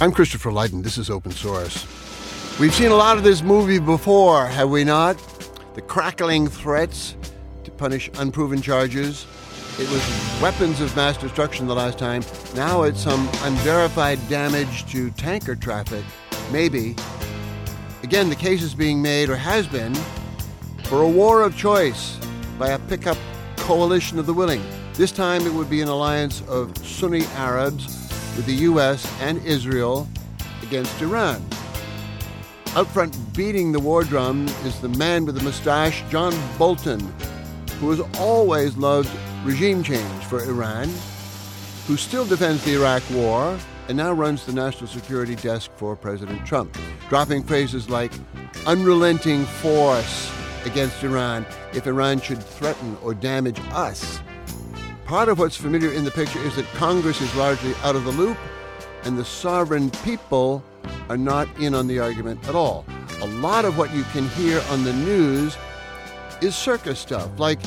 I'm Christopher Lydon. This is Open Source. We've seen a lot of this movie before, have we not? The crackling threats to punish unproven charges. It was weapons of mass destruction the last time. Now it's some unverified damage to tanker traffic. Maybe. Again, the case is being made, or has been, for a war of choice by a pickup coalition of the willing. This time it would be an alliance of Sunni Arabs with the U.S. and Israel against Iran. Out front beating the war drum is the man with the mustache, John Bolton, who has always loved regime change for Iran, who still defends the Iraq War and now runs the national security desk for President Trump, dropping phrases like unrelenting force against Iran if Iran should threaten or damage us Part of what's familiar in the picture is that Congress is largely out of the loop and the sovereign people are not in on the argument at all. A lot of what you can hear on the news is circus stuff, like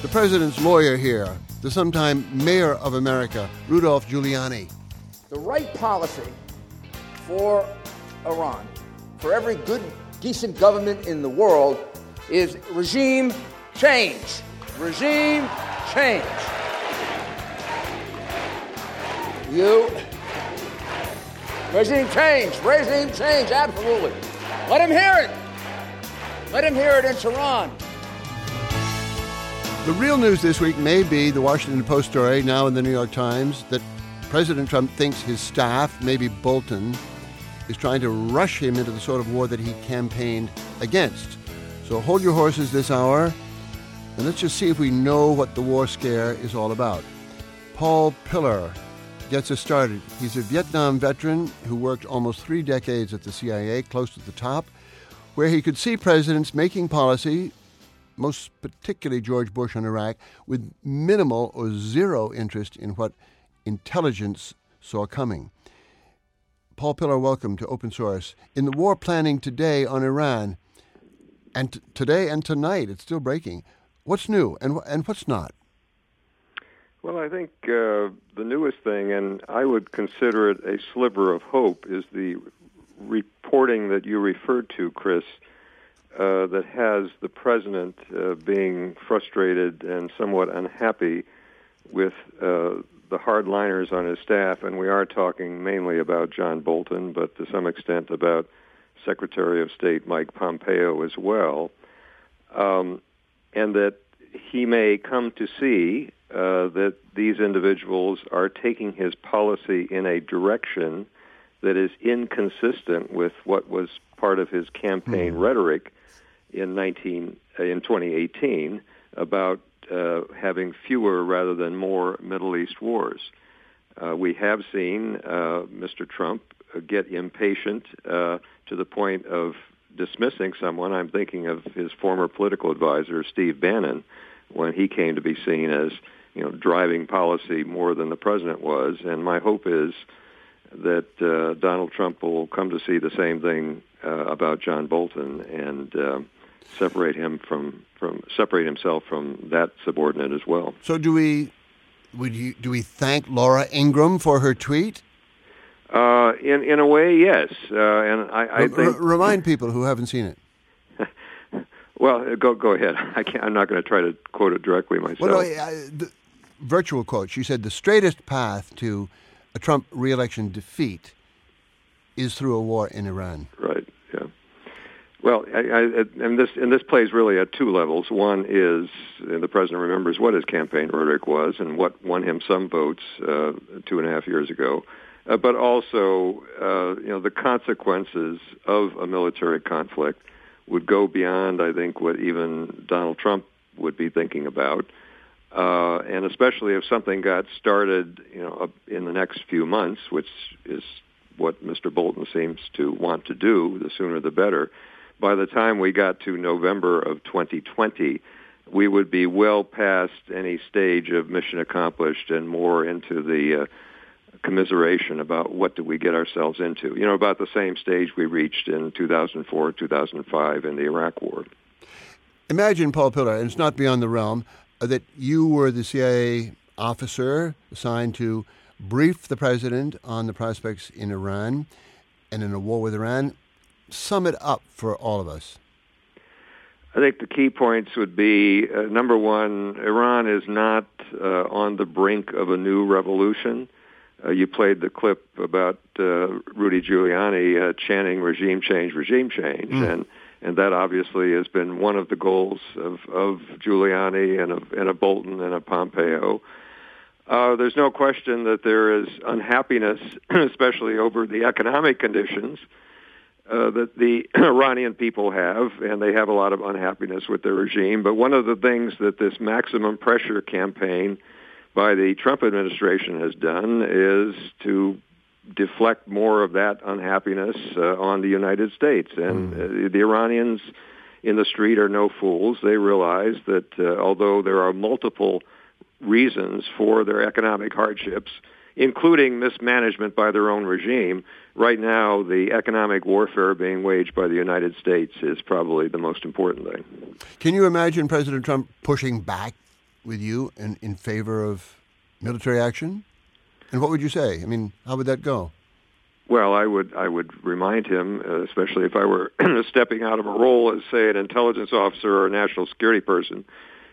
the president's lawyer here, the sometime mayor of America, Rudolph Giuliani. The right policy for Iran, for every good, decent government in the world, is regime change. Regime change. You. Regime change. Regime change. Absolutely. Let him hear it. Let him hear it in Tehran. The real news this week may be the Washington Post story, now in the New York Times, that President Trump thinks his staff, maybe Bolton, is trying to rush him into the sort of war that he campaigned against. So hold your horses this hour, and let's just see if we know what the war scare is all about. Paul Pillar gets us started. He's a Vietnam veteran who worked almost three decades at the CIA, close to the top, where he could see presidents making policy, most particularly George Bush on Iraq, with minimal or zero interest in what intelligence saw coming. Paul Pillar, welcome to Open Source. In the war planning today on Iran, and t- today and tonight, it's still breaking. What's new and, and what's not? Well, I think uh, the newest thing, and I would consider it a sliver of hope, is the reporting that you referred to, Chris, uh, that has the president uh, being frustrated and somewhat unhappy with uh, the hardliners on his staff, and we are talking mainly about John Bolton, but to some extent about Secretary of State Mike Pompeo as well, um, and that he may come to see uh, that these individuals are taking his policy in a direction that is inconsistent with what was part of his campaign mm-hmm. rhetoric in 19 uh, in 2018 about uh, having fewer rather than more Middle East wars. Uh, we have seen uh, Mr. Trump get impatient uh, to the point of dismissing someone. I'm thinking of his former political advisor, Steve Bannon, when he came to be seen as you know, driving policy more than the president was. And my hope is that uh, Donald Trump will come to see the same thing uh, about John Bolton and uh, separate him from from separate himself from that subordinate as well. So do we? Would you do we thank Laura Ingraham for her tweet? Uh, in in a way, yes. Uh, and I, I think remind people who haven't seen it. well, go go ahead. I can't, I'm not going to try to quote it directly myself. Well, no, I, the, virtual quote. She said the straightest path to a Trump reelection defeat is through a war in Iran. Right. Yeah. Well, I, I, and this and this plays really at two levels. One is the president remembers what his campaign rhetoric was and what won him some votes uh, two and a half years ago, uh, but also uh, you know the consequences of a military conflict would go beyond, I think, what even Donald Trump would be thinking about uh, and especially if something got started, you know, in the next few months, which is what Mr. Bolton seems to want to do, the sooner the better. By the time we got to November of 2020, we would be well past any stage of mission accomplished and more into the uh, commiseration about what did we get ourselves into. You know, about the same stage we reached in 2004, 2005 in the Iraq War. Imagine, Paul Pillar, and it's not beyond the realm, that you were the CIA officer assigned to brief the president on the prospects in Iran and in a war with Iran. Sum it up for all of us. I think the key points would be uh, number one, Iran is not uh, on the brink of a new revolution. Uh, you played the clip about uh, Rudy Giuliani uh, chanting regime change, regime change, mm. and and that obviously has been one of the goals of, of Giuliani and of, and of Bolton and of Pompeo. Uh, there's no question that there is unhappiness, especially over the economic conditions uh, that the Iranian people have, and they have a lot of unhappiness with their regime. But one of the things that this maximum pressure campaign by the Trump administration has done is to deflect more of that unhappiness uh, on the United States. And mm. uh, the Iranians in the street are no fools. They realize that uh, although there are multiple reasons for their economic hardships, including mismanagement by their own regime, right now the economic warfare being waged by the United States is probably the most important thing. Can you imagine President Trump pushing back with you in, in favor of military action? And what would you say? I mean, how would that go? Well, I would I would remind him, uh, especially if I were stepping out of a role as, say, an intelligence officer or a national security person,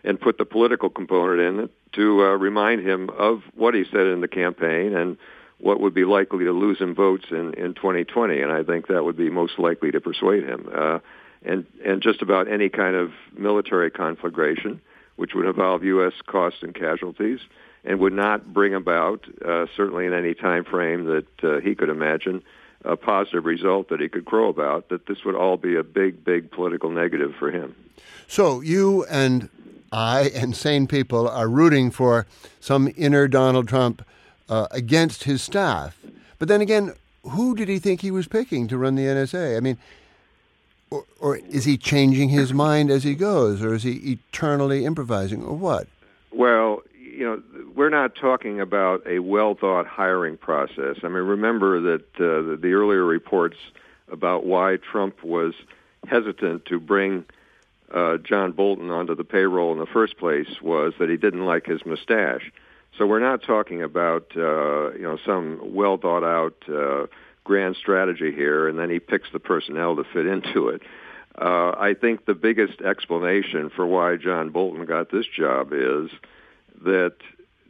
and put the political component in it to uh, remind him of what he said in the campaign and what would be likely to lose him votes in in 2020. And I think that would be most likely to persuade him. Uh, and and just about any kind of military conflagration, which would involve U.S. costs and casualties and would not bring about, uh, certainly in any time frame that uh, he could imagine, a positive result that he could crow about, that this would all be a big, big political negative for him. So you and I and sane people are rooting for some inner Donald Trump uh, against his staff. But then again, who did he think he was picking to run the NSA? I mean, or, or is he changing his mind as he goes, or is he eternally improvising, or what? Well, you know, we're not talking about a well thought hiring process. I mean, remember that uh, the, the earlier reports about why Trump was hesitant to bring uh, John Bolton onto the payroll in the first place was that he didn't like his mustache. So we're not talking about uh, you know some well thought out uh, grand strategy here, and then he picks the personnel to fit into it. Uh, I think the biggest explanation for why John Bolton got this job is that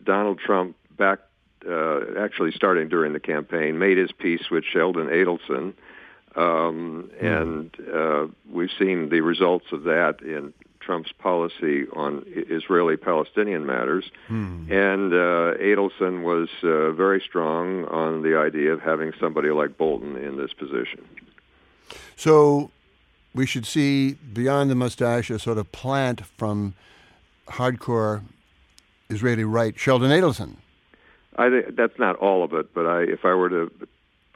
Donald Trump back uh, actually starting during the campaign made his peace with Sheldon Adelson, um, mm. and uh, we've seen the results of that in Trump's policy on Israeli-Palestinian matters. Mm. And uh, Adelson was uh, very strong on the idea of having somebody like Bolton in this position. So we should see beyond the mustache a sort of plant from hardcore Israeli right, Sheldon Adelson. I think that's not all of it, but I, if I were to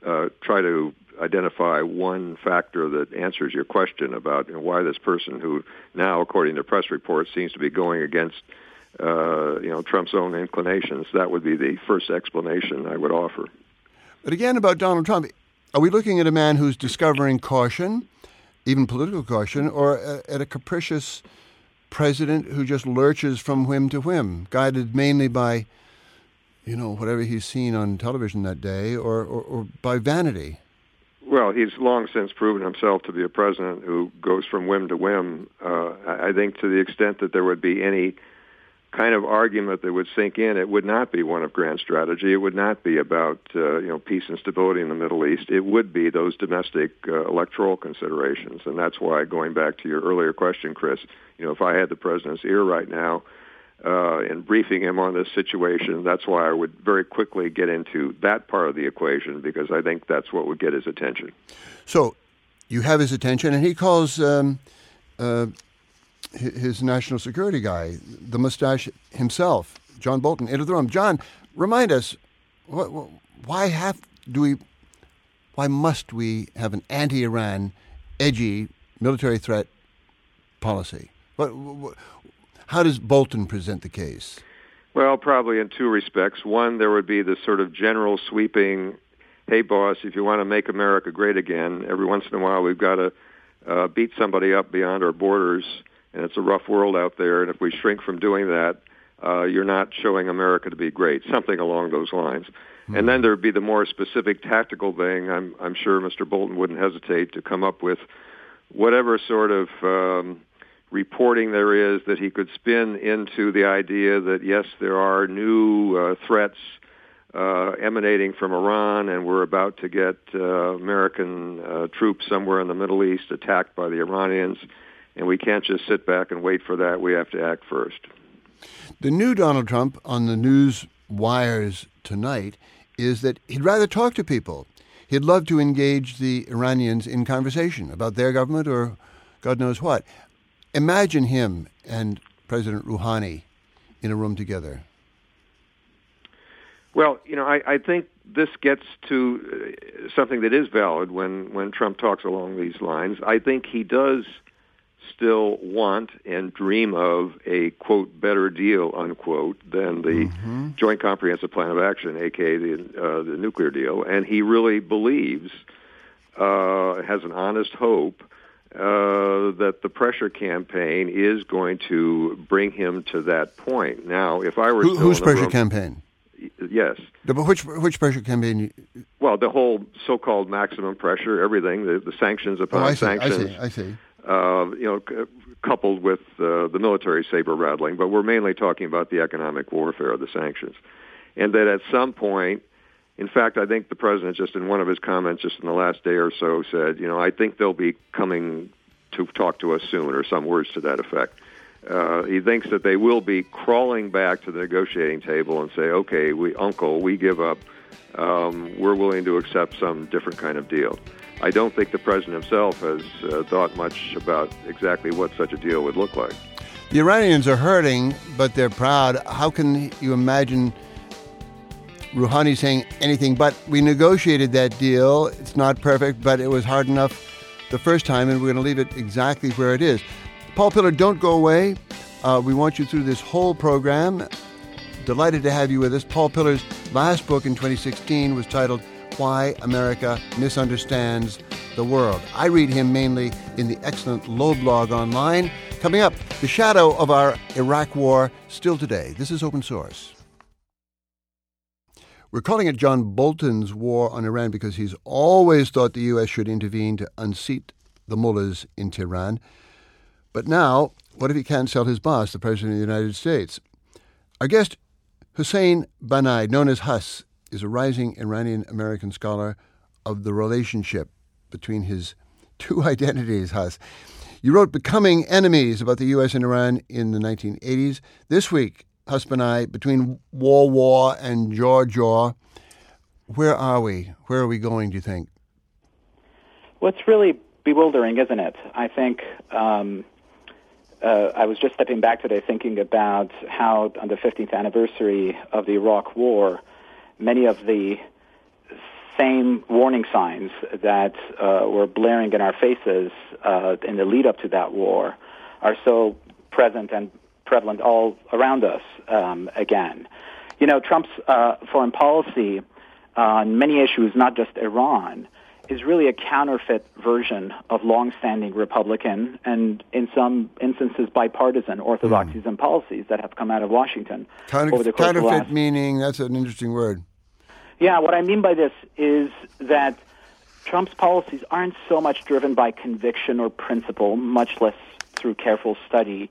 uh, try to identify one factor that answers your question about you know, why this person, who now, according to press reports, seems to be going against uh, you know Trump's own inclinations, that would be the first explanation I would offer. But again, about Donald Trump, are we looking at a man who's discovering caution, even political caution, or at a capricious president who just lurches from whim to whim, guided mainly by, you know, whatever he's seen on television that day or, or, or by vanity? Well, he's long since proven himself to be a president who goes from whim to whim. Uh, I think to the extent that there would be any kind of argument that would sink in, it would not be one of grand strategy. It would not be about uh, you know peace and stability in the Middle East. It would be those domestic uh, electoral considerations, and that's why going back to your earlier question, Chris, you know, if I had the president's ear right now uh, and briefing him on this situation, that's why I would very quickly get into that part of the equation because I think that's what would get his attention. So, you have his attention, and he calls. Um, uh, his national security guy, the mustache himself, John Bolton, into the room. John, remind us, what, why have do we, why must we have an anti-Iran, edgy military threat policy? What, what, how does Bolton present the case? Well, probably in two respects. One, there would be the sort of general sweeping, hey, boss, if you want to make America great again, every once in a while we've got to uh, beat somebody up beyond our borders and it's a rough world out there. And if we shrink from doing that, uh, you're not showing America to be great, something along those lines. Mm-hmm. And then there'd be the more specific tactical thing. I'm, I'm sure Mr. Bolton wouldn't hesitate to come up with whatever sort of um, reporting there is that he could spin into the idea that yes, there are new uh, threats uh, emanating from Iran, and we're about to get uh, American uh, troops somewhere in the Middle East attacked by the Iranians, and we can't just sit back and wait for that. We have to act first. The new Donald Trump on the news wires tonight is that he'd rather talk to people. He'd love to engage the Iranians in conversation about their government or God knows what. Imagine him and President Rouhani in a room together. Well, you know, I, I think this gets to uh, something that is valid when, when Trump talks along these lines. I think he does still want and dream of a quote better deal unquote than the mm-hmm. Joint Comprehensive Plan of Action, aka the uh, the nuclear deal, and he really believes uh, has an honest hope uh, that the pressure campaign is going to bring him to that point. Now, if I were Who, whose pressure room, campaign? Yes. The, but which which pressure campaign? Well, the whole so-called maximum pressure, everything, the, the sanctions upon oh, I see, sanctions. I see. I see uh, you know, c- coupled with uh, the military saber rattling, but we're mainly talking about the economic warfare of the sanctions. And that at some point, in fact, I think the president just in one of his comments just in the last day or so said, you know, I think they'll be coming to talk to us soon, or some words to that effect. Uh, he thinks that they will be crawling back to the negotiating table and say, okay, we, uncle, we give up. Um, we're willing to accept some different kind of deal. I don't think the president himself has uh, thought much about exactly what such a deal would look like. The Iranians are hurting, but they're proud. How can you imagine Rouhani saying anything but we negotiated that deal? It's not perfect, but it was hard enough the first time, and we're going to leave it exactly where it is. Paul Pillar, don't go away. Uh, we want you through this whole program. Delighted to have you with us. Paul Pillar's last book in 2016 was titled why America Misunderstands the World. I read him mainly in the excellent Loeb blog online. Coming up, the shadow of our Iraq war still today. This is open source. We're calling it John Bolton's war on Iran because he's always thought the U.S. should intervene to unseat the mullahs in Tehran. But now, what if he can't sell his boss, the President of the United States? Our guest, Hussein Banai, known as Huss, is a rising Iranian American scholar of the relationship between his two identities, Huss. You wrote Becoming Enemies about the U.S. and Iran in the 1980s. This week, Huss I, between War War and Jaw Jaw, where are we? Where are we going, do you think? Well, it's really bewildering, isn't it? I think um, uh, I was just stepping back today thinking about how, on the 15th anniversary of the Iraq War, many of the same warning signs that uh, were blaring in our faces uh, in the lead up to that war are so present and prevalent all around us um, again. You know, Trump's uh, foreign policy on many issues, not just Iran, is really a counterfeit version of long-standing Republican and, in some instances, bipartisan orthodoxies mm. and policies that have come out of Washington Counter- over the course counterfeit last... meaning that's an interesting word. Yeah, what I mean by this is that Trump's policies aren't so much driven by conviction or principle, much less through careful study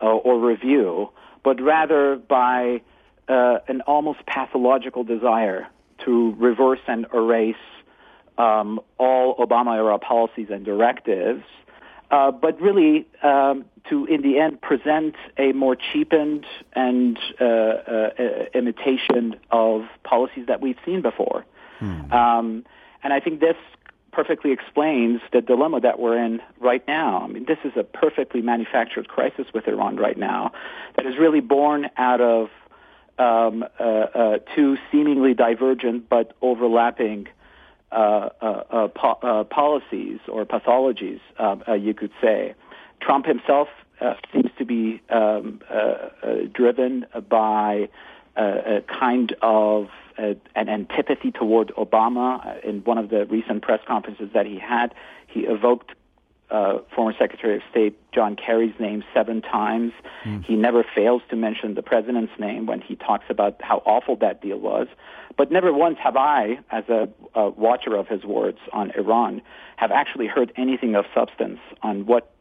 uh, or review, but rather by uh, an almost pathological desire to reverse and erase um, all Obama era policies and directives, uh, but really um, to, in the end, present a more cheapened and uh, uh, imitation of policies that we've seen before. Hmm. Um, and I think this perfectly explains the dilemma that we're in right now. I mean, this is a perfectly manufactured crisis with Iran right now that is really born out of um, uh, uh, two seemingly divergent but overlapping uh, uh, uh, po- uh, policies or pathologies, um, you could say. Trump himself seems to be um, driven by a kind of an antipathy toward Obama. In one of the recent press conferences that he had, he evoked uh, former Secretary of State John Kerry's name seven times. Mm. He never fails to mention the president's name when he talks about how awful that deal was. But never once have I, as a, a watcher of his words on Iran, have actually heard anything of substance on what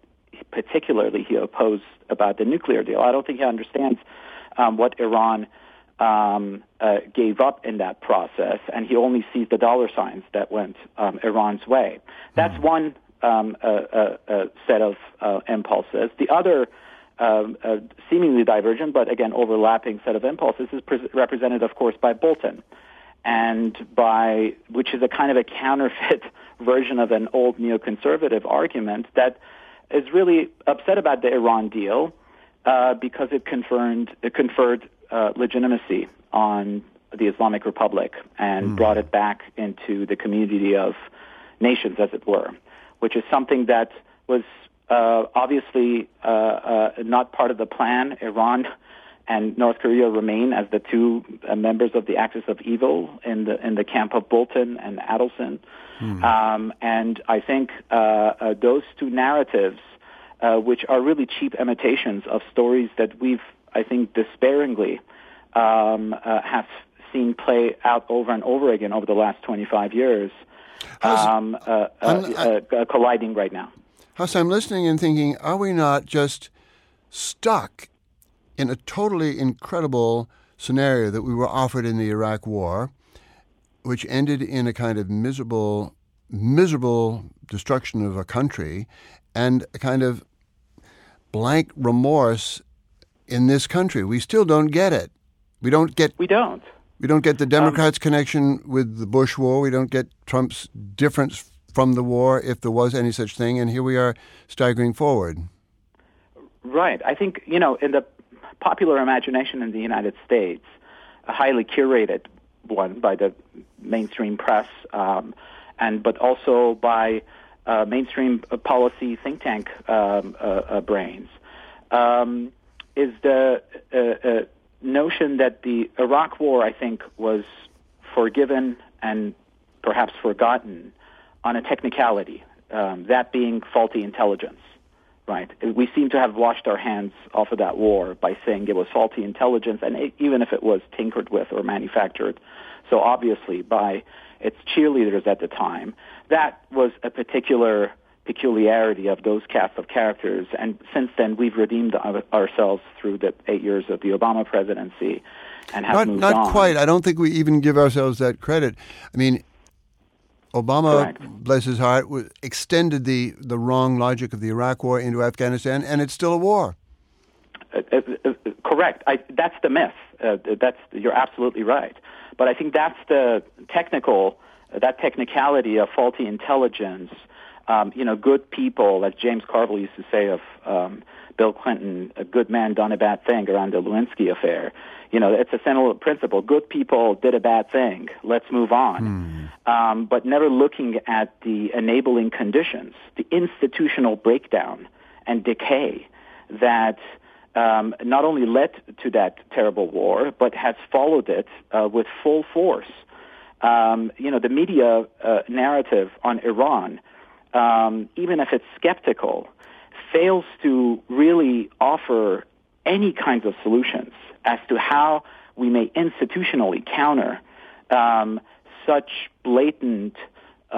particularly he opposed about the nuclear deal. I don't think he understands um, what Iran um, uh, gave up in that process, and he only sees the dollar signs that went um, Iran's way. That's mm. one um, uh, uh, uh, set of uh, impulses. The other um, uh, seemingly divergent, but again overlapping set of impulses is pre- represented, of course, by Bolton, and by which is a kind of a counterfeit version of an old neoconservative argument that is really upset about the Iran deal uh, because it conferred it conferred uh, legitimacy on the Islamic Republic and mm. brought it back into the community of nations, as it were, which is something that was uh, obviously uh, uh, not part of the plan. Iran and North Korea remain as the two uh, members of the axis of evil in the in the camp of Bolton and Adelson. Mm. Um, and I think uh, uh, those two narratives, uh, which are really cheap imitations of stories that we've, I think, despairingly um, uh, have seen play out over and over again over the last 25 years, um, uh, colliding right now. Huss, I'm listening and thinking, are we not just stuck in a totally incredible scenario that we were offered in the Iraq War? which ended in a kind of miserable, miserable destruction of a country and a kind of blank remorse in this country. We still don't get it. We don't get. We don't. We don't get the Democrats' um, connection with the Bush war. We don't get Trump's difference from the war, if there was any such thing. And here we are staggering forward. Right. I think, you know, in the popular imagination in the United States, a highly curated one by the mainstream press, um, and but also by uh, mainstream policy think tank um, uh, uh, brains, um, is the uh, uh, notion that the Iraq War, I think, was forgiven and perhaps forgotten on a technicality, um, that being faulty intelligence right? We seem to have washed our hands off of that war by saying it was faulty intelligence, and it, even if it was tinkered with or manufactured so obviously by its cheerleaders at the time, that was a particular peculiarity of those cast of characters. And since then, we've redeemed ourselves through the eight years of the Obama presidency and have not, not on. quite. I don't think we even give ourselves that credit. I mean, Obama, Correct. bless his heart, extended the, the wrong logic of the Iraq War into Afghanistan, and it's still a war. Uh, uh, uh, correct. I, that's the myth. Uh, that's you're absolutely right. But I think that's the technical, that technicality of faulty intelligence. Um, you know, good people, as James Carville used to say of um, Bill Clinton, a good man done a bad thing around the Lewinsky affair. You know, it's a central principle. Good people did a bad thing. Let's move on. Hmm. Um, but never looking at the enabling conditions, the institutional breakdown and decay that um, not only led to that terrible war, but has followed it uh, with full force. Um, you know, the media uh, narrative on Iran, um, even if it's skeptical, fails to really offer any kinds of solutions as to how we may institutionally counter um, such blatant uh,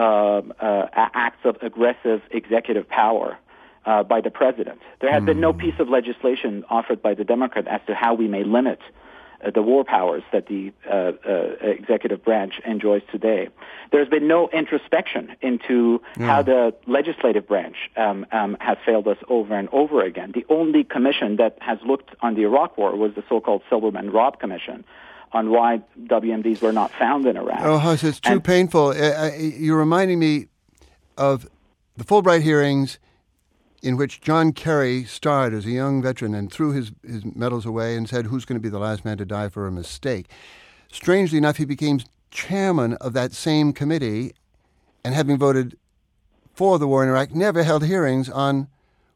uh, acts of aggressive executive power uh, by the president. There has mm. been no hmm. piece of legislation offered by the Democrat as to how we may limit uh, the war powers that the uh, uh, executive branch enjoys today. There's been no introspection into yeah. how the legislative branch um, um, has failed us over and over again. The only commission that has looked on the Iraq War was the so-called Silberman Robb Commission on why WMDs were not found in Iraq. Oh, Huss, it's too and, painful. Uh, you're reminding me of the Fulbright hearings in which John Kerry starred as a young veteran and threw his, his medals away and said, Who's going to be the last man to die for a mistake? Strangely enough, he became chairman of that same committee and, having voted for the war in Iraq, never held hearings on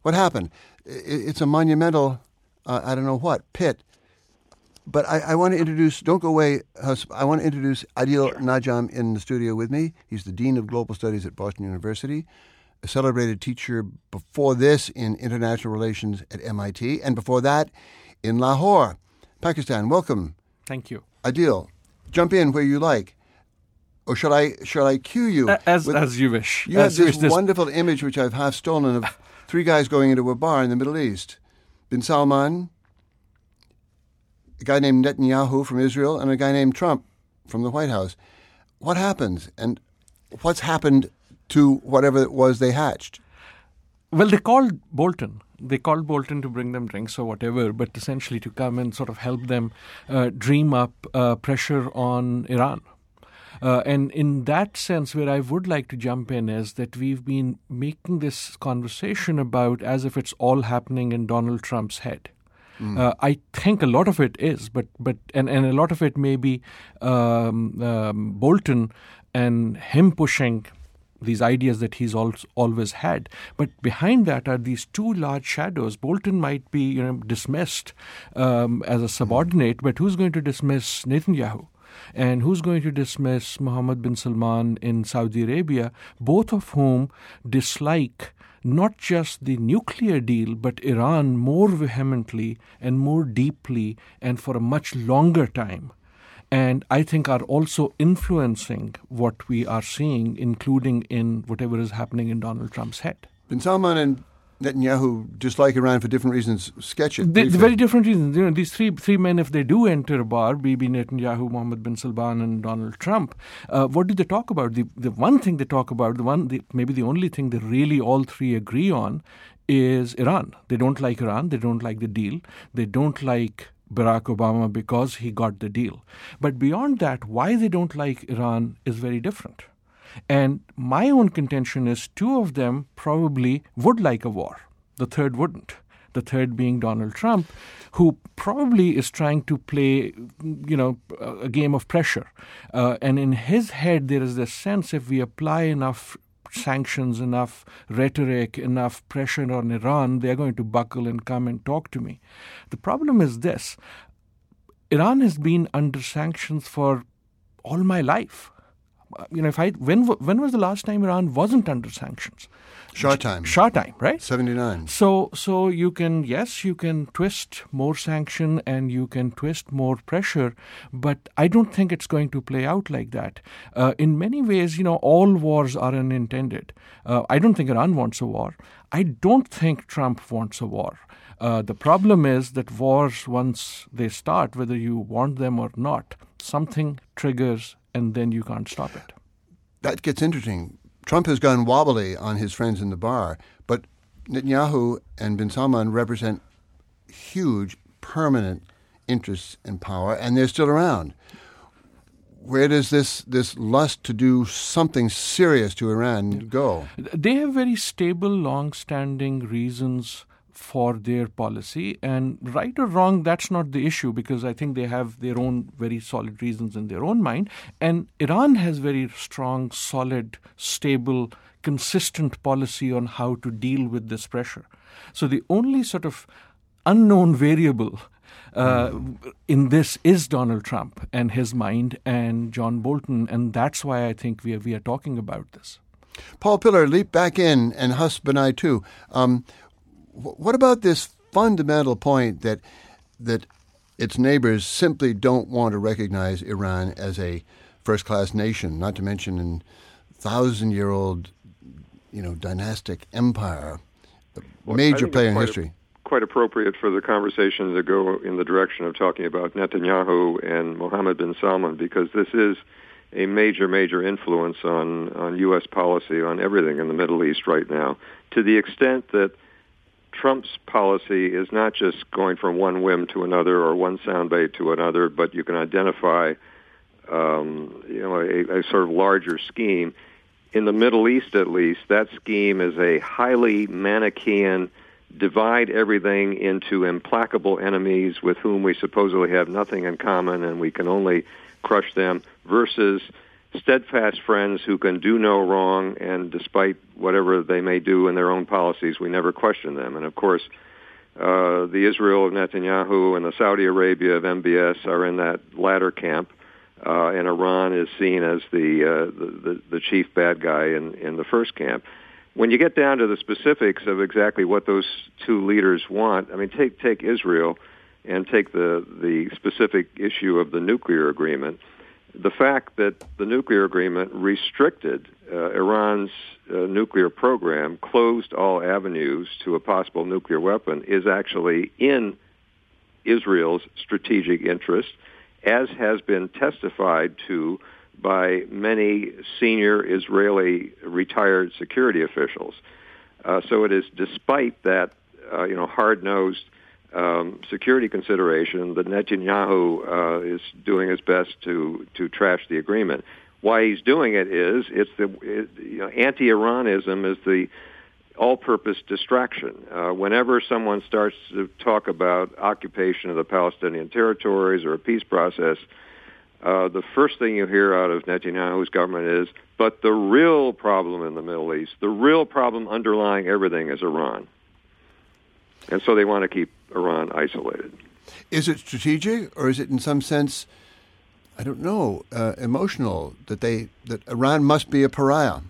what happened. It's a monumental, uh, I don't know what, pit. But I, I, want to introduce, don't go away, I want to introduce Adil Najam in the studio with me. He's the Dean of Global Studies at Boston University a celebrated teacher before this in international relations at MIT, and before that in Lahore, Pakistan. Welcome. Thank you. Adil, jump in where you like. Or shall I shall I cue you? As with, as you wish. You as have this, this wonderful image which I've half stolen of three guys going into a bar in the Middle East. Bin Salman, a guy named Netanyahu from Israel, and a guy named Trump from the White House. What happens, and what's happened to whatever it was they hatched? Well, they called Bolton. They called Bolton to bring them drinks or whatever, but essentially to come and sort of help them uh, dream up uh, pressure on Iran. Uh, and in that sense, where I would like to jump in is that we've been making this conversation about as if it's all happening in Donald Trump's head. Mm. Uh, I think a lot of it is, but but and, and a lot of it may be um, um, Bolton and him pushing these ideas that he's always had. But behind that are these two large shadows. Bolton might be you know, dismissed um, as a subordinate, but who's going to dismiss Netanyahu? and who's going to dismiss Mohammed bin Salman in Saudi Arabia, both of whom dislike not just the nuclear deal, but Iran more vehemently and more deeply and for a much longer time. And I think are also influencing what we are seeing, including in whatever is happening in Donald Trump's head. Bin Salman and Netanyahu dislike Iran for different reasons. Sketch it. The, very different reasons. You know, these three three men, if they do enter a bar, Bibi Netanyahu, Mohammed bin Salman, and Donald Trump, uh, what do they talk about? The the one thing they talk about, the one the, maybe the only thing they really all three agree on, is Iran. They don't like Iran. They don't like the deal. They don't like Barack Obama because he got the deal. But beyond that, why they don't like Iran is very different. And my own contention is two of them probably would like a war, the third wouldn't. The third being Donald Trump, who probably is trying to play, you know, a game of pressure. Uh, and in his head, there is this sense if we apply enough sanctions, enough rhetoric, enough pressure on Iran, they're going to buckle and come and talk to me. The problem is this Iran has been under sanctions for all my life you know, if I when when was the last time Iran wasn't under sanctions? Shah time. Shah time, right? Seventy nine. So so you can yes you can twist more sanction and you can twist more pressure, but I don't think it's going to play out like that. Uh, in many ways, you know, all wars are unintended. Uh, I don't think Iran wants a war. I don't think Trump wants a war. Uh, the problem is that wars, once they start, whether you want them or not, something triggers and then you can't stop it. That gets interesting. Trump has gone wobbly on his friends in the bar, but Netanyahu and bin Salman represent huge, permanent interests in power, and they're still around. Where does this, this lust to do something serious to Iran go? They have very stable, long standing reasons for their policy. And right or wrong, that's not the issue because I think they have their own very solid reasons in their own mind. And Iran has very strong, solid, stable, consistent policy on how to deal with this pressure. So the only sort of unknown variable uh, in this is Donald Trump and his mind and John Bolton, and that's why I think we are, we are talking about this. Paul Pillar, leap back in, and Huss Banai too. Um, what about this fundamental point that that its neighbors simply don't want to recognize Iran as a first-class nation, not to mention an thousand-year-old, you know, dynastic empire, a well, major player in history. Quite appropriate for the conversation to go in the direction of talking about Netanyahu and Mohammed bin Salman, because this is a major, major influence on on U.S. policy on everything in the Middle East right now. To the extent that Trump's policy is not just going from one whim to another or one soundbite to another, but you can identify, um, you know, a, a sort of larger scheme. In the Middle East, at least, that scheme is a highly Manichaean divide everything into implacable enemies with whom we supposedly have nothing in common and we can only crush them versus steadfast friends who can do no wrong, and despite whatever they may do in their own policies, we never question them. And of course, uh, the Israel of Netanyahu and the Saudi Arabia of MBS are in that latter camp, uh, and Iran is seen as the, uh, the, the the chief bad guy in in the first camp. when you get down to the specifics of exactly what those two leaders want, I mean, take take Israel and take the the specific issue of the nuclear agreement. The fact that the nuclear agreement restricted uh, Iran's uh, nuclear program, closed all avenues to a possible nuclear weapon, is actually in Israel's strategic interest, as has been testified to by many senior Israeli retired security officials. Uh, so it is despite that, uh, you know, hard-nosed um, security consideration that Netanyahu uh, is doing his best to to trash the agreement. Why he's doing it is it's the it, you know, anti-Iranism is the all-purpose distraction. Uh, whenever someone starts to talk about occupation of the Palestinian territories or a peace process, uh, the first thing you hear out of Netanyahu's government is, but the real problem in the Middle East, the real problem underlying everything is Iran. And so they want to keep Iran isolated. Is it strategic, or is it in some sense, I don't know, uh, emotional that they that Iran must be a pariah?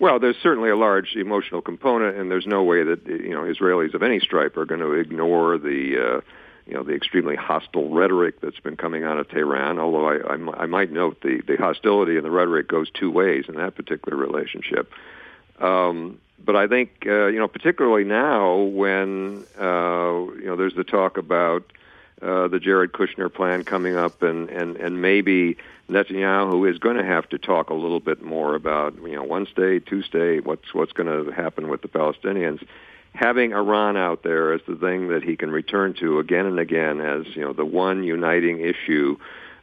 Well, there's certainly a large emotional component, and there's no way that you know Israelis of any stripe are going to ignore the uh, you know the extremely hostile rhetoric that's been coming out of Tehran. Although I, I, I might note the the hostility and the rhetoric goes two ways in that particular relationship. Um, but I think uh, you know particularly now when uh, you know there's the talk about uh, the Jared Kushner plan coming up, and and and maybe Netanyahu is going to have to talk a little bit more about you know one state, two state, what's what's going to happen with the Palestinians. Having Iran out there as the thing that he can return to again and again as you know the one uniting issue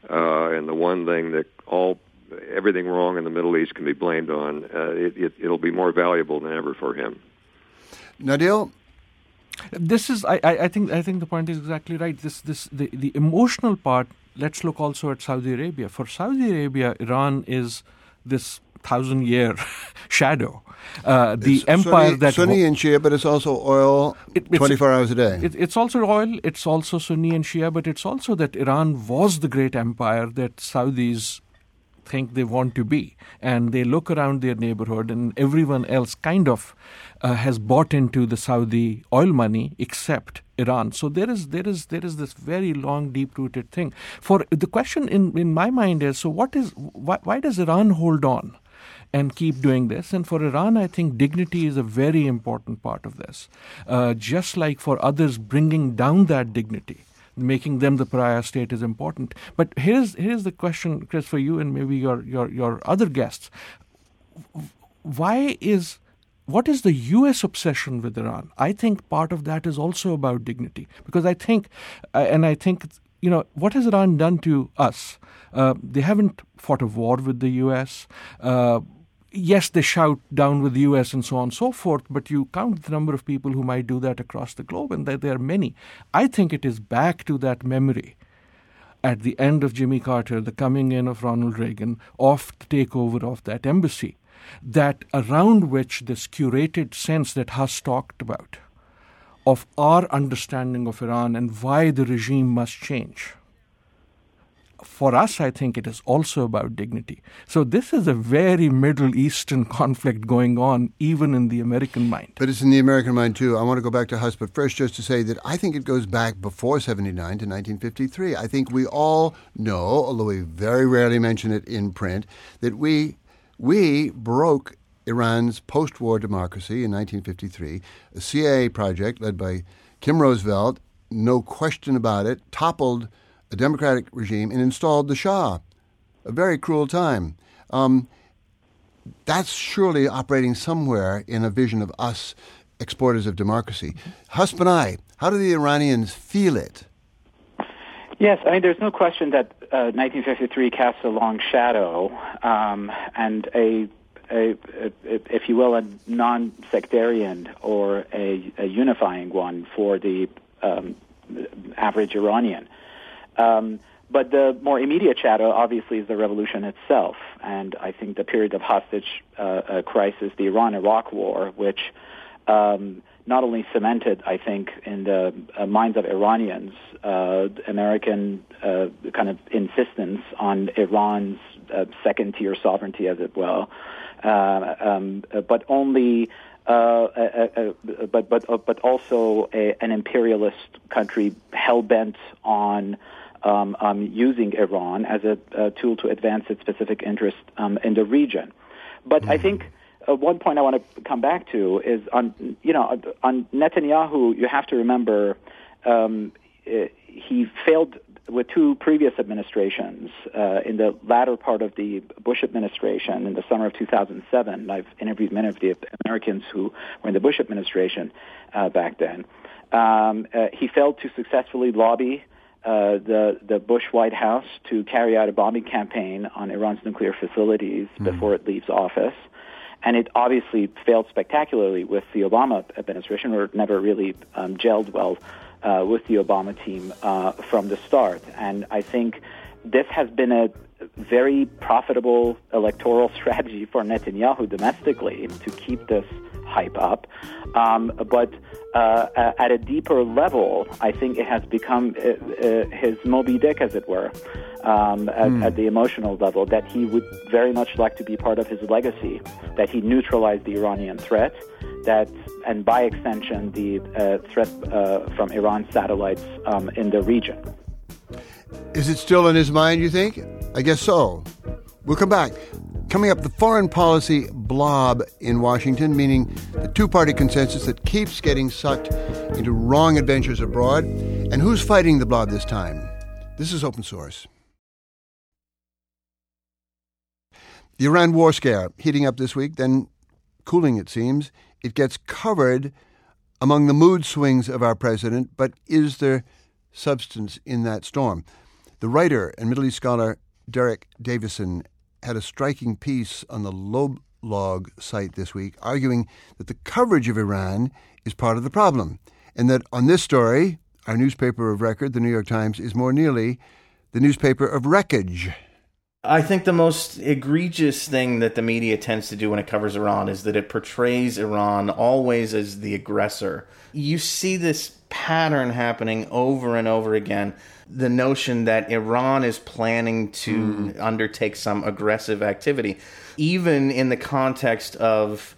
uh, and the one thing that all everything wrong in the Middle East can be blamed on, uh, it, it, it'll be more valuable than ever for him. Nadir, this is I, I think I think the point is exactly right. This this the, the emotional part. Let's look also at Saudi Arabia. For Saudi Arabia, Iran is this thousand year shadow. Uh, the it's empire Sunni, that Sunni and Shia, but it's also oil It- it's- 24 hours a day. It, it's also oil, it's also Sunni and Shia, but it's also that Iran was the great empire that Saudis think they want to be. And they look around their neighborhood, and everyone else kind of uh, has bought into the Saudi oil money except Iran. So there is there is there is this very long, deep rooted thing. For the question in, in my mind is so what is why, why does Iran hold on? and keep doing this. And for Iran, I think dignity is a very important part of this. Uh, just like for others, bringing down that dignity, making them the pariah state is important. But here's here's the question, Chris, for you and maybe your your your other guests. Why is what is the U.S. obsession with Iran? I think part of that is also about dignity because I think, uh, and I think you know what has Iran done to us? Uh, they haven't fought a war with the U.S. Uh, yes, they shout down with the U.S. and so on and so forth, but you count the number of people who might do that across the globe, and there, there are many. I think it is back to that memory at the end of Jimmy Carter, the coming in of Ronald Reagan, of the takeover of that embassy, that around which this curated sense that Huss talked about of our understanding of Iran and why the regime must change for us, I think it is also about dignity. So this is a very Middle Eastern conflict going on, even in the American mind. But it's in the American mind too. I want to go back to Huss, but first, just to say that I think it goes back before 79 to 1953. I think we all know, although we very rarely mention it in print, that we we broke Iran's post-war democracy in 1953. A CIA project led by Kim Roosevelt, no question about it, toppled a democratic regime and installed the Shah. A very cruel time. Um, that's surely operating somewhere in a vision of us exporters of democracy. Huss and how do the Iranians feel it? Yes, I mean, there's no question that uh, 1953 casts a long shadow um, and a, a, a, if you will, a non-sectarian or a, a unifying one for the um, average Iranian. Um, but the more immediate shadow, obviously, is the revolution itself. And I think the period of hostage uh, uh, crisis, the Iran-Iraq war, which um, not only cemented, I think, in the uh, minds of Iranians, uh, American uh, kind of insistence on Iran's uh, second-tier sovereignty, as it uh, um, but only. Uh, but but but also a, an imperialist country hell bent on um, um, using Iran as a, a, tool to advance its specific interest um, in the region. But mm-hmm. I think uh, one point I want to come back to is on you know on Netanyahu. You have to remember um, he failed with two previous administrations. Uh, in the latter part of the Bush administration, in the summer of 2007, I've interviewed many of the Americans who were in the Bush administration uh, back then. Um, uh, he failed to successfully lobby uh, the the Bush White House to carry out a bombing campaign on Iran's nuclear facilities mm. before it leaves office. And it obviously failed spectacularly with the Obama administration, or it never really um, gelled well uh, with the Obama team uh, from the start. And I think this has been a very profitable electoral strategy for Netanyahu domestically to keep this hype up. Um, but uh, at a deeper level, I think it has become uh, uh, his Moby Dick, as it were, um, at, mm. at, the emotional level, that he would very much like to be part of his legacy, that he neutralized the Iranian threat, that, and by extension, the uh, threat uh, from Iran satellites um, in the region. Is it still in his mind, you think? I guess so. We'll come back. Coming up, the foreign policy blob in Washington, meaning the two party consensus that keeps getting sucked into wrong adventures abroad. And who's fighting the blob this time? This is open source. The Iran war scare heating up this week, then cooling, it seems. It gets covered among the mood swings of our president, but is there substance in that storm? The writer and Middle East scholar Derek Davison had a striking piece on the LobeLog site this week arguing that the coverage of Iran is part of the problem, and that on this story, our newspaper of record, the New York Times, is more nearly the newspaper of wreckage. I think the most egregious thing that the media tends to do when it covers Iran is that it portrays Iran always as the aggressor. You see this pattern happening over and over again the notion that Iran is planning to mm. undertake some aggressive activity, even in the context of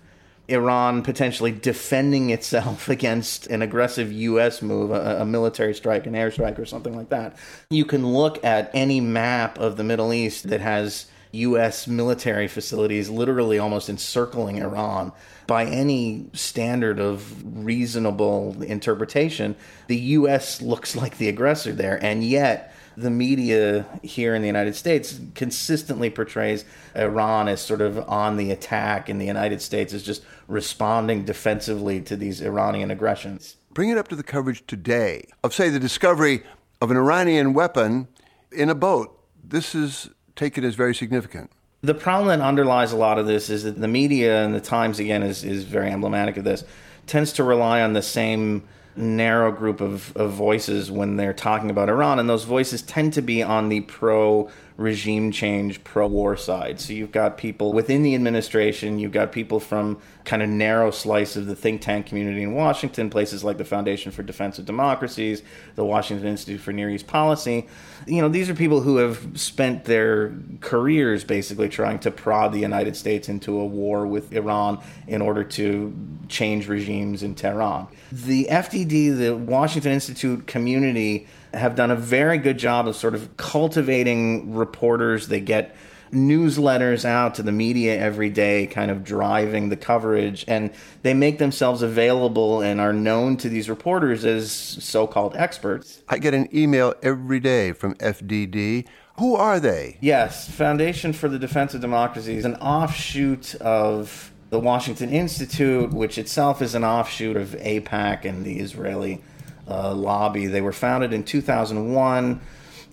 Iran potentially defending itself against an aggressive U.S. move, a, a, military strike, an airstrike, or something like that. You can look at any map of the Middle East that has U.S. military facilities literally almost encircling Iran by any standard of reasonable interpretation, the U.S. looks like the aggressor there, and yet the media here in the United States consistently portrays Iran as sort of on the attack, and the United States is just responding defensively to these Iranian aggressions. Bring it up to the coverage today of, say, the discovery of an Iranian weapon in a boat. This is taken as very significant. The problem that underlies a lot of this is that the media and the Times, again, is, is very emblematic of this, tends to rely on the same narrow group of, of voices when they're talking about Iran, and those voices tend to be on the pro regime change, pro war side. So you've got people within the administration, you've got people from kind of narrow slice of the think tank community in Washington, places like the Foundation for Defense of Democracies, the Washington Institute for Near East Policy. You know, these are people who have spent their careers basically trying to prod the United States into a war with Iran in order to change regimes in Tehran. The FDD, the Washington Institute community, have done a very good job of sort of cultivating reporters. They get newsletters out to the media every day, kind of driving the coverage, and they make themselves available and are known to these reporters as so called experts. I get an email every day from FDD. Who are they? Yes, Foundation for the Defense of Democracy is an offshoot of the Washington Institute, which itself is an offshoot of AIPAC and the Israeli uh, lobby. They were founded in 2001.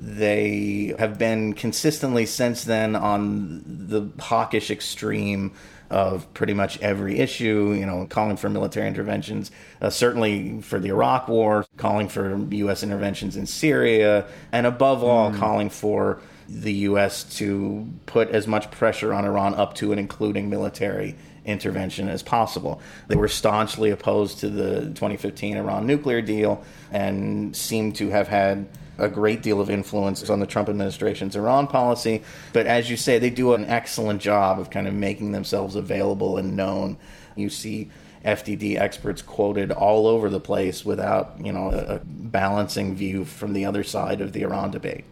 They have been consistently since then on the hawkish extreme of pretty much every issue, you know, calling for military interventions, uh, certainly for the Iraq War, calling for U.S. interventions in Syria, and above all, mm. calling for the U.S. to put as much pressure on Iran up to and including military intervention as possible. They were staunchly opposed to the 2015 Iran nuclear deal and seem to have had a great deal of influence on the Trump administration's Iran policy. But as you say, they do an excellent job of kind of making themselves available and known. You see FDD experts quoted all over the place without, you know, a, a balancing view from the other side of the Iran debate.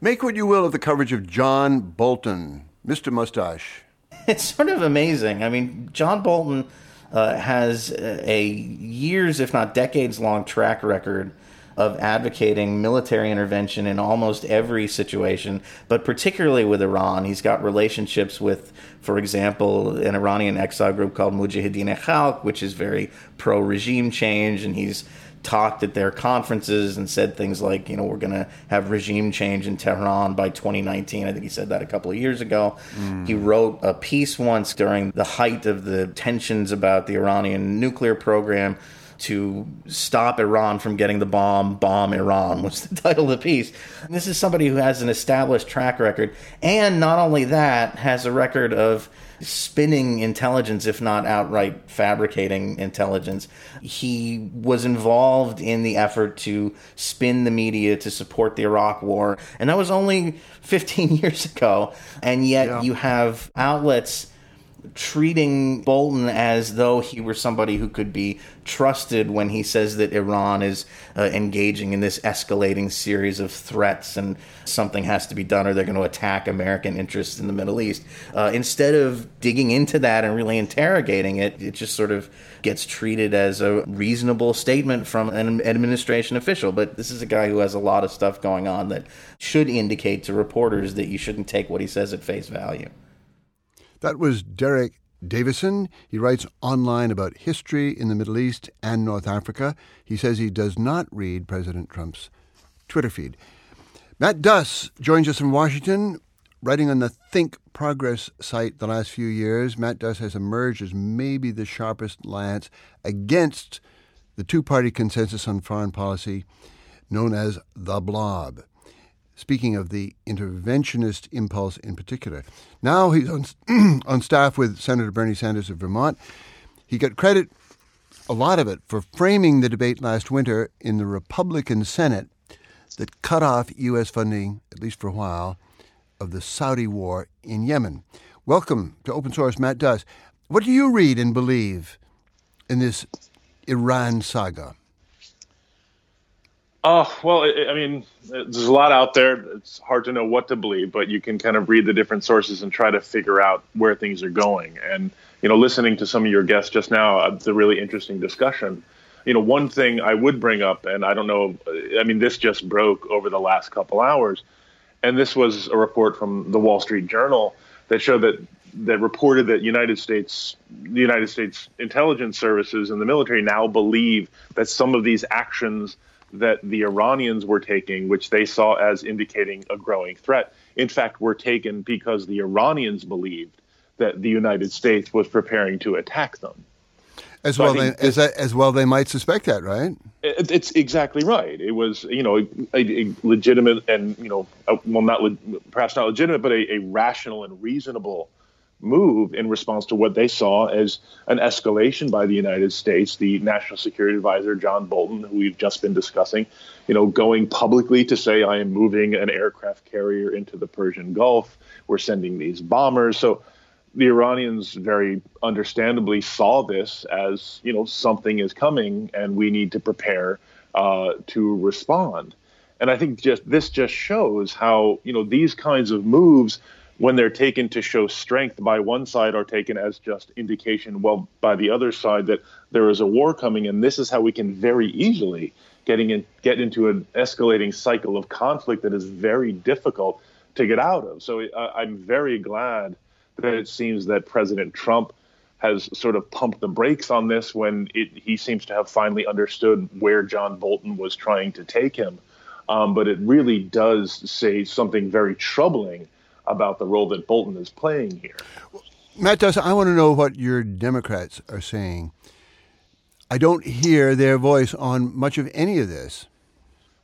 Make what you will of the coverage of John Bolton, Mr. Mustache. It's sort of amazing. I mean, John Bolton uh, has a years, if not decades long track record of advocating military intervention in almost every situation, but particularly with Iran. He's got relationships with, for example, an Iranian exile group called Mujahideen Khalq, which is very pro regime change, and he's talked at their conferences and said things like, you know, we're going to have regime change in Tehran by 2019. I think he said that a couple of years ago. Mm. He wrote a piece once during the height of the tensions about the Iranian nuclear program to stop Iran from getting the bomb, bomb Iran was the title of the piece. And this is somebody who has an established track record, and not only that, has a record of spinning intelligence, if not outright fabricating intelligence. He was involved in the effort to spin the media to support the Iraq War, and that was only 15 years ago. And yet, yeah. you have outlets treating Bolton as though he were somebody who could be trusted when he says that Iran is uh, engaging in this escalating series of threats and something has to be done or they're going to attack American interests in the Middle East. Uh, instead of digging into that and really interrogating it, it just sort of gets treated as a reasonable statement from an administration official. But this is a guy who has a lot of stuff going on that should indicate to reporters that you shouldn't take what he says at face value. That was Derek Davison. He writes online about history in the Middle East and North Africa. He says he does not read President Trump's Twitter feed. Matt Duss joins us from Washington, writing on the Think Progress site the last few years. Matt Duss has emerged as maybe the sharpest lance against the two party consensus on foreign policy known as the blob speaking of the interventionist impulse in particular. Now he's on, on staff with Senator Bernie Sanders of Vermont. He got credit, a lot of it, for framing the debate last winter in the Republican Senate that cut off U.S. funding, at least for a while, of the Saudi war in Yemen. Welcome to Open Source, Matt Duss. What do you read and believe in this Iran saga? Oh, well, I mean, there's a lot out there. It's hard to know what to believe, but you can kind of read the different sources and try to figure out where things are going. And, you know, listening to some of your guests just now, uh, it's a really interesting discussion. You know, one thing I would bring up, and I don't know, I mean, this just broke over the last couple hours, and this was a report from the Wall Street Journal that showed that that reported that United States, the United States intelligence services and the military now believe that some of these actions that the Iranians were taking, which they saw as indicating a growing threat, in fact, were taken because the Iranians believed that the United States was preparing to attack them. As so well, they, as, as well, they might suspect that, right? It, it's exactly right. It was, you know, a, a legitimate and, you know, a, well, not le- perhaps not legitimate, but a, a rational and reasonable move in response to what they saw as an escalation by the United States. The National Security Advisor John Bolton, who we've just been discussing, you know, going publicly to say I am moving an aircraft carrier into the Persian Gulf. We're sending these bombers. So the Iranians very understandably saw this as you know something is coming and we need to prepare uh, to respond. And I think just this just shows how you know these kinds of moves when they're taken to show strength by one side are taken as just indication well by the other side that there is a war coming and this is how we can very easily getting in, get into an escalating cycle of conflict that is very difficult to get out of. So uh, i'm very glad that it seems that president trump has sort of pumped the brakes on this when it, he seems to have finally understood where john bolton was trying to take him. Um, but it really does say something very troubling about the role that Bolton is playing here. Matt Duss, I want to know what your Democrats are saying. I don't hear their voice on much of any of this.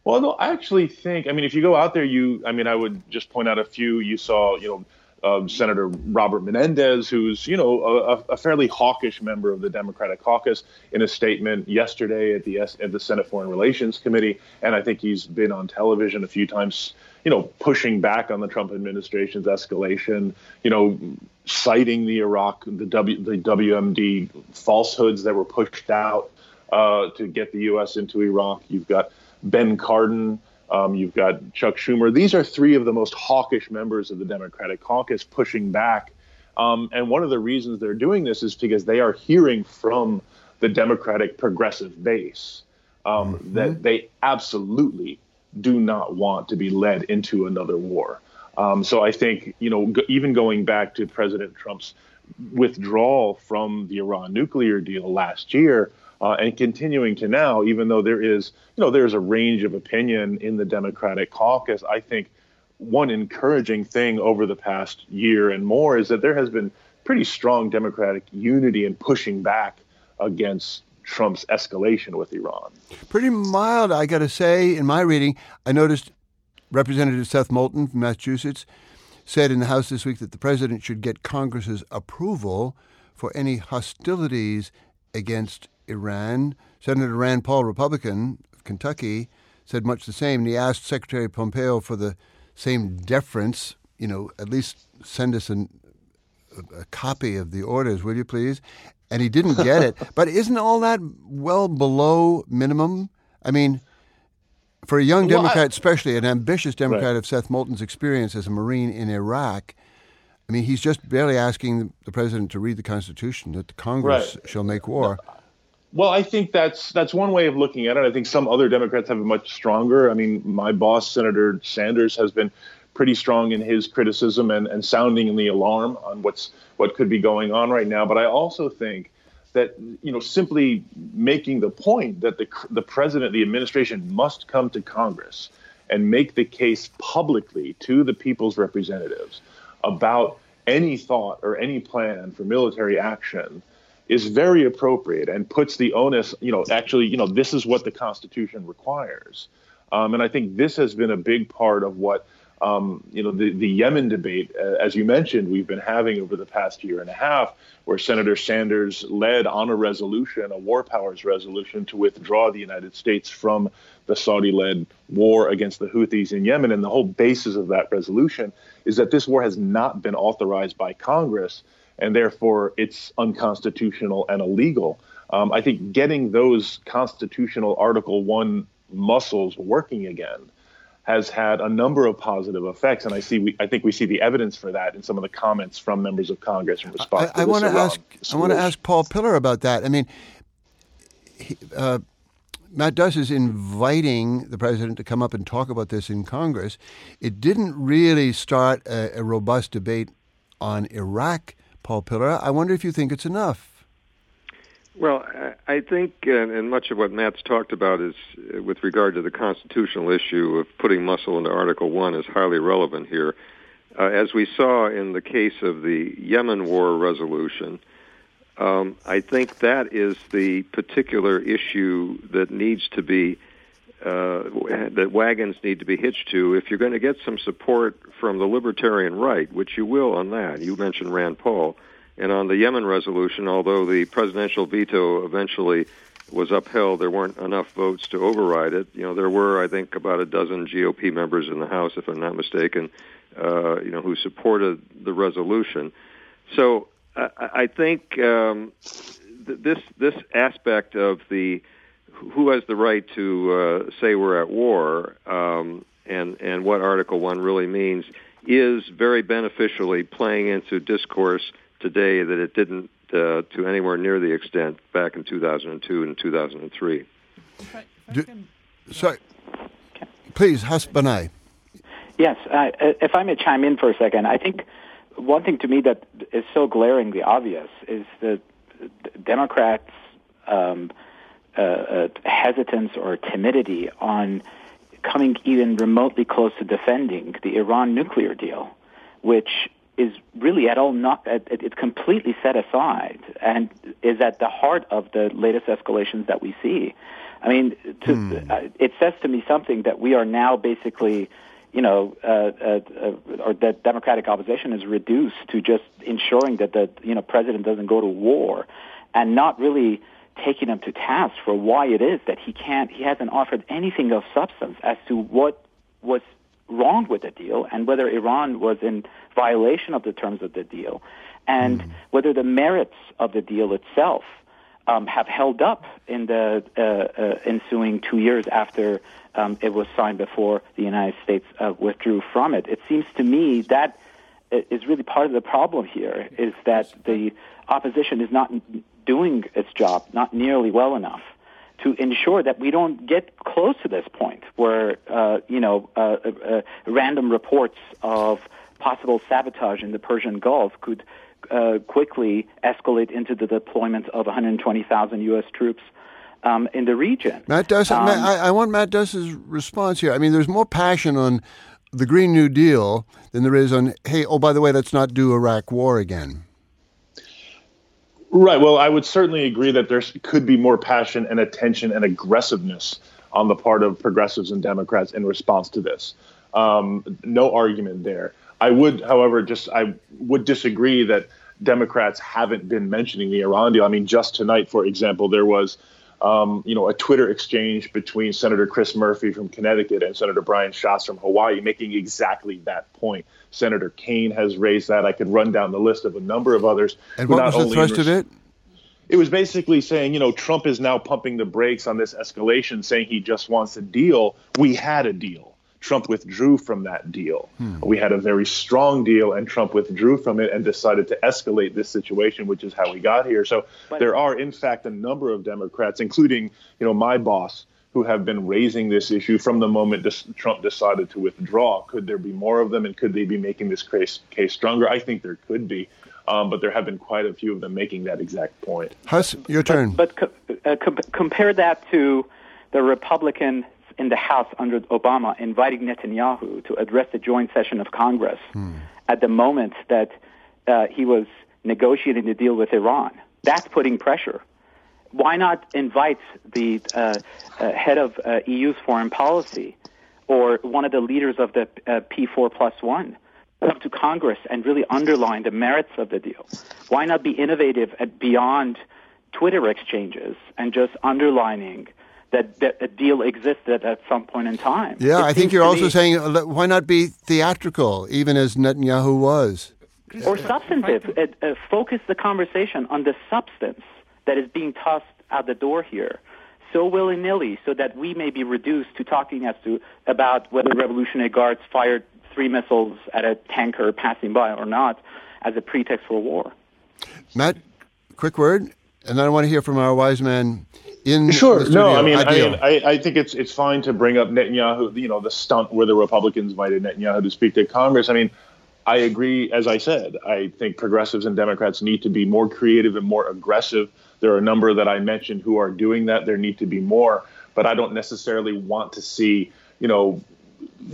Well, no, I actually think. I mean, if you go out there, you. I mean, I would just point out a few. You saw, you know, um, Senator Robert Menendez, who's you know a, a, fairly hawkish member of the Democratic caucus, in a statement yesterday at the at the Senate Foreign Relations Committee, and I think he's been on television a few times, you know, pushing back on the Trump administration's escalation, you know, citing the Iraq the W the WMD falsehoods that were pushed out uh, to get the U.S. into Iraq. You've got Ben Cardin um, you've got Chuck Schumer. These are three of the most hawkish members of the Democratic caucus pushing back. Um, and one of the reasons they're doing this is because they are hearing from the Democratic progressive base um, mm-hmm. that they absolutely do not want to be led into another war. Um, so I think, you know, g- even going back to President Trump's withdrawal from the Iran nuclear deal last year, uh, and continuing to now, even though there is, you know, there's a range of opinion in the Democratic caucus, I think one encouraging thing over the past year and more is that there has been pretty strong Democratic unity in pushing back against Trump's escalation with Iran. Pretty mild, I got to say. In my reading, I noticed Representative Seth Moulton from Massachusetts said in the House this week that the president should get Congress's approval for any hostilities against Iran. Senator Rand Paul, Republican of Kentucky, said much the same. And he asked Secretary Pompeo for the same deference, you know, at least send us an, a, a copy of the orders, will you please? And he didn't get it. but isn't all that well below minimum? I mean, for a young Democrat, well, I, especially an ambitious Democrat right. of Seth Moulton's experience as a Marine in Iraq, I mean, he's just barely asking the president to read the Constitution that the Congress right. shall make war. Well, I think that's that's one way of looking at it. I think some other Democrats have a much stronger. I mean, my boss, Senator Sanders, has been pretty strong in his criticism and, and sounding the alarm on what's what could be going on right now. But I also think that you know simply making the point that the the president, the administration must come to Congress and make the case publicly to the people's representatives about any thought or any plan for military action is very appropriate and puts the onus, you know, actually, you know, this is what the Constitution requires. Um, and I think this has been a big part of what, um, you know, the, the Yemen debate, uh, as you mentioned, we've been having over the past year and a half, where Senator Sanders led on a resolution, a war powers resolution, to withdraw the United States from the Saudi led war against the Houthis in Yemen. And the whole basis of that resolution is that this war has not been authorized by Congress and therefore it's unconstitutional and illegal. Um, I think getting those constitutional Article 1 muscles working again has had a number of positive effects, and I see. We, I think we see the evidence for that in some of the comments from members of Congress in response. I, I want to ask. Schools. I want to ask Paul Pillar about that. I mean, he, uh, Matt Duss is inviting the president to come up and talk about this in Congress. It didn't really start a, a robust debate on Iraq Paul Pillar. I wonder if you think it's enough. Well, I think, and much of what Matt's talked about is uh, with regard to the constitutional issue of putting muscle into Article 1 is highly relevant here. Uh, as we saw in the case of the Yemen war resolution, um, I think that is the particular issue that needs to be uh, that wagons need to be hitched to if you're going to get some support from the libertarian right, which you will on that. You mentioned Rand Paul. And on the Yemen resolution, although the presidential veto eventually was upheld, there weren't enough votes to override it. You know, there were, I think, about a dozen GOP members in the House, if I'm not mistaken, uh, you know, who supported the resolution. So I, I think um, th- this this aspect of the who has the right to uh, say we're at war um, and and what Article One really means is very beneficially playing into discourse today that it didn't uh, to anywhere near the extent back in 2002 and 2003. Do, sorry, please, Huss Banai. Yes, uh, if I may chime in for a second, I think one thing to me that is so glaringly obvious is that Democrats. Um, uh, uh, hesitance or timidity on coming even remotely close to defending the Iran nuclear deal, which is really at all not it's completely set aside and is at the heart of the latest escalations that we see. I mean, to, hmm. uh, it says to me something that we are now basically you know, uh, uh, uh, or that Democratic opposition is reduced to just ensuring that the you know president doesn't go to war, and not really taking him to task for why it is that he can't, he hasn't offered anything of substance as to what was wrong with the deal and whether Iran was in violation of the terms of the deal, and mm. whether the merits of the deal itself um, have held up in the uh, uh, ensuing two years after um, it was signed before the United States uh, withdrew from it. It seems to me that is really part of the problem here is that the opposition is not doing its job, not nearly well enough to ensure that we don't get close to this point where, uh, you know, uh, uh, random reports of possible sabotage in the Persian Gulf could uh, quickly escalate into the deployment of 120,000 U.S. troops um, in the region. Matt Duss, um, I, I, want Matt Duss's response here. I mean, there's more passion on the Green New Deal than there is on, hey, oh, by the way, let's not do Iraq war again. Right. Well, I would certainly agree that there could be more passion and attention and aggressiveness on the part of progressives and Democrats in response to this. Um, no argument there. I would, however, just I would disagree that Democrats haven't been mentioning the Iran deal. I mean, just tonight, for example, there was um, you know, a Twitter exchange between Senator Chris Murphy from Connecticut and Senator Brian Schatz from Hawaii, making exactly that point. Senator Kaine has raised that. I could run down the list of a number of others. And what was the thrust of it? It was basically saying, you know, Trump is now pumping the brakes on this escalation, saying he just wants a deal. We had a deal. Trump withdrew from that deal. Hmm. We had a very strong deal, and Trump withdrew from it and decided to escalate this situation, which is how we got here. So but, there are, in fact, a number of Democrats, including you know my boss, who have been raising this issue from the moment this, Trump decided to withdraw. Could there be more of them, and could they be making this case, case stronger? I think there could be. Um, but there have been quite a few of them making that exact point. Huss, your turn. But, but co- uh, co- compare that to the Republican in the House under Obama inviting Netanyahu to address the joint session of Congress hmm. at the moment that uh, he was negotiating the deal with Iran. That's putting pressure. Why not invite the uh, uh, head of uh, EU's foreign policy or one of the leaders of the uh, P4 plus one come to Congress and really underline the merits of the deal? Why not be innovative at beyond Twitter exchanges and just underlining that, that a deal existed at some point in time. Yeah, it I think you're also me, saying uh, why not be theatrical, even as Netanyahu was? Or substantive. Uh, uh, focus the conversation on the substance that is being tossed out the door here so willy nilly, so that we may be reduced to talking as to about whether Revolutionary Guards fired three missiles at a tanker passing by or not as a pretext for war. Matt, quick word, and then I want to hear from our wise man in sure. No i mean I, mean I, I, think it's it's fine to bring up netanyahu you know the stunt where the republicans invited netanyahu to speak to congress. I mean i agree as i said i think progressives and democrats need to be more creative and more aggressive. There are a number that i mentioned who are doing that. There need to be more but i don't necessarily want to see you know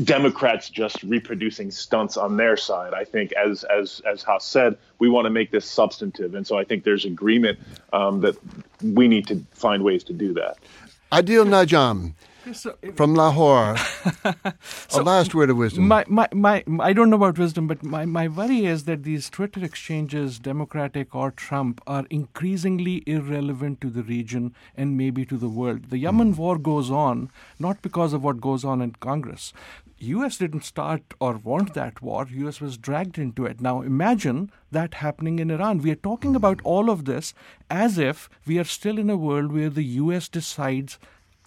Democrats just reproducing stunts on their side. I think, as as as Huss said, we want to make this substantive, and so I think there's agreement um, that we need to find ways to do that. Adil Najam, so, from Lahore. so, a last word of wisdom. My, my, my, I don't know about wisdom, but my, my worry is that these Twitter exchanges, Democratic or Trump, are increasingly irrelevant to the region and maybe to the world. The Yemen mm. war goes on not because of what goes on in Congress. US didn't start or want that war. US was dragged into it. Now imagine that happening in Iran. We are talking about all of this as if we are still in a world where the US decides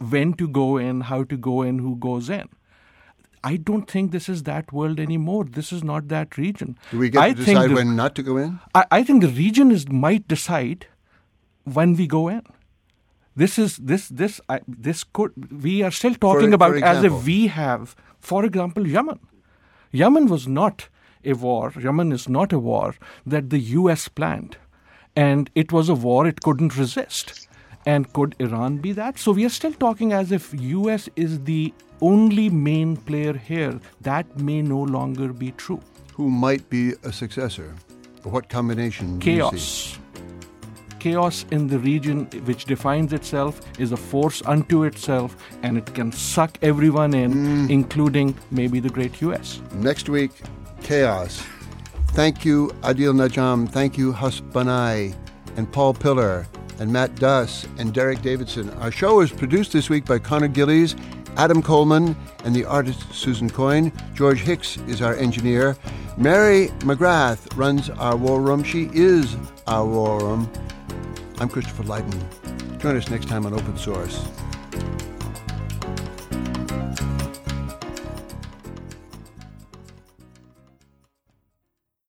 when to go in, how to go in, who goes in. I don't think this is that world anymore. This is not that region. Do we get I to decide the, when not to go in? I, I, think the region is might decide when we go in. This is this this I, this could we are still talking for, about for as if we have, for example, Yemen. Yemen was not a war. Yemen is not a war that the U.S. planned, and it was a war it couldn't resist. And could Iran be that? So we are still talking as if US is the only main player here. That may no longer be true. Who might be a successor? What combination? Chaos. chaos in the region which defines itself is a force unto itself and it can suck everyone in, mm. including maybe the great US. Next week, chaos. Thank you, Adil Najam. Thank you, Huss Banai and Paul Pillar and Matt Duss and Derek Davison. Our show is produced this week by Connor Gillies, Adam Coleman, and the artist Susan Coyne. George Hicks is our engineer. Mary McGrath runs our war room. She is our war room. I'm Christopher Lydon. Join us next time on Open Source.